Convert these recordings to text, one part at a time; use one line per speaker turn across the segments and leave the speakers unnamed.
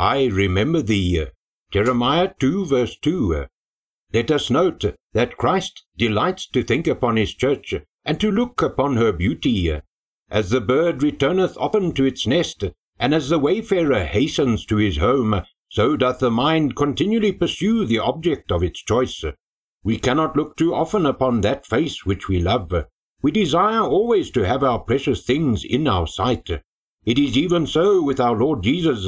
I remember thee. Jeremiah 2 verse 2. Let us note that Christ delights to think upon his church and to look upon her beauty. As the bird returneth often to its nest, and as the wayfarer hastens to his home, so doth the mind continually pursue the object of its choice. We cannot look too often upon that face which we love. We desire always to have our precious things in our sight. It is even so with our Lord Jesus.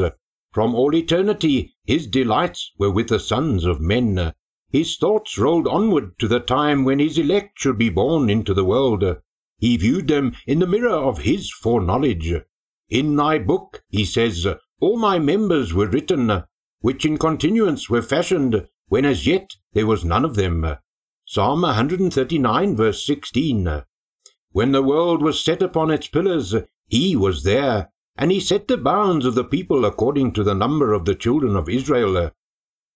From all eternity his delights were with the sons of men. His thoughts rolled onward to the time when his elect should be born into the world. He viewed them in the mirror of his foreknowledge. In thy book, he says, all my members were written, which in continuance were fashioned, when as yet there was none of them. Psalm 139, verse 16. When the world was set upon its pillars, he was there, and he set the bounds of the people according to the number of the children of Israel.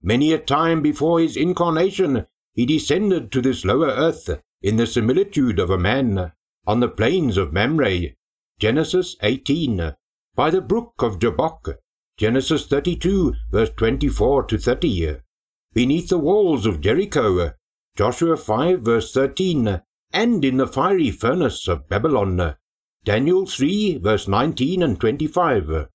Many a time before his incarnation he descended to this lower earth in the similitude of a man on the plains of Mamre, Genesis 18, by the brook of Jabbok, Genesis 32, verse 24 to 30, beneath the walls of Jericho, Joshua 5, verse 13, and in the fiery furnace of Babylon, Daniel 3, verse 19 and 25.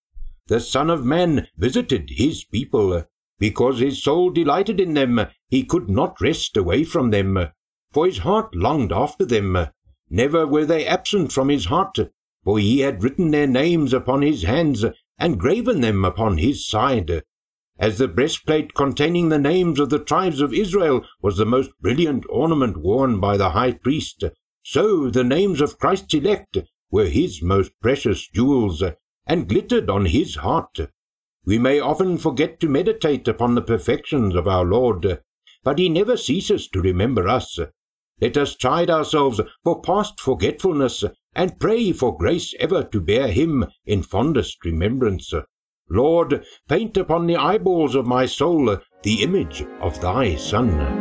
The Son of Man visited his people. Because his soul delighted in them, he could not rest away from them. For his heart longed after them. Never were they absent from his heart, for he had written their names upon his hands, and graven them upon his side. As the breastplate containing the names of the tribes of Israel was the most brilliant ornament worn by the high priest, so the names of Christ's elect were his most precious jewels, uh, and glittered on his heart. We may often forget to meditate upon the perfections of our Lord, uh, but he never ceases to remember us. Let us chide ourselves for past forgetfulness, uh, and pray for grace ever to bear him in fondest remembrance. Lord, paint upon the eyeballs of my soul the image of thy Son.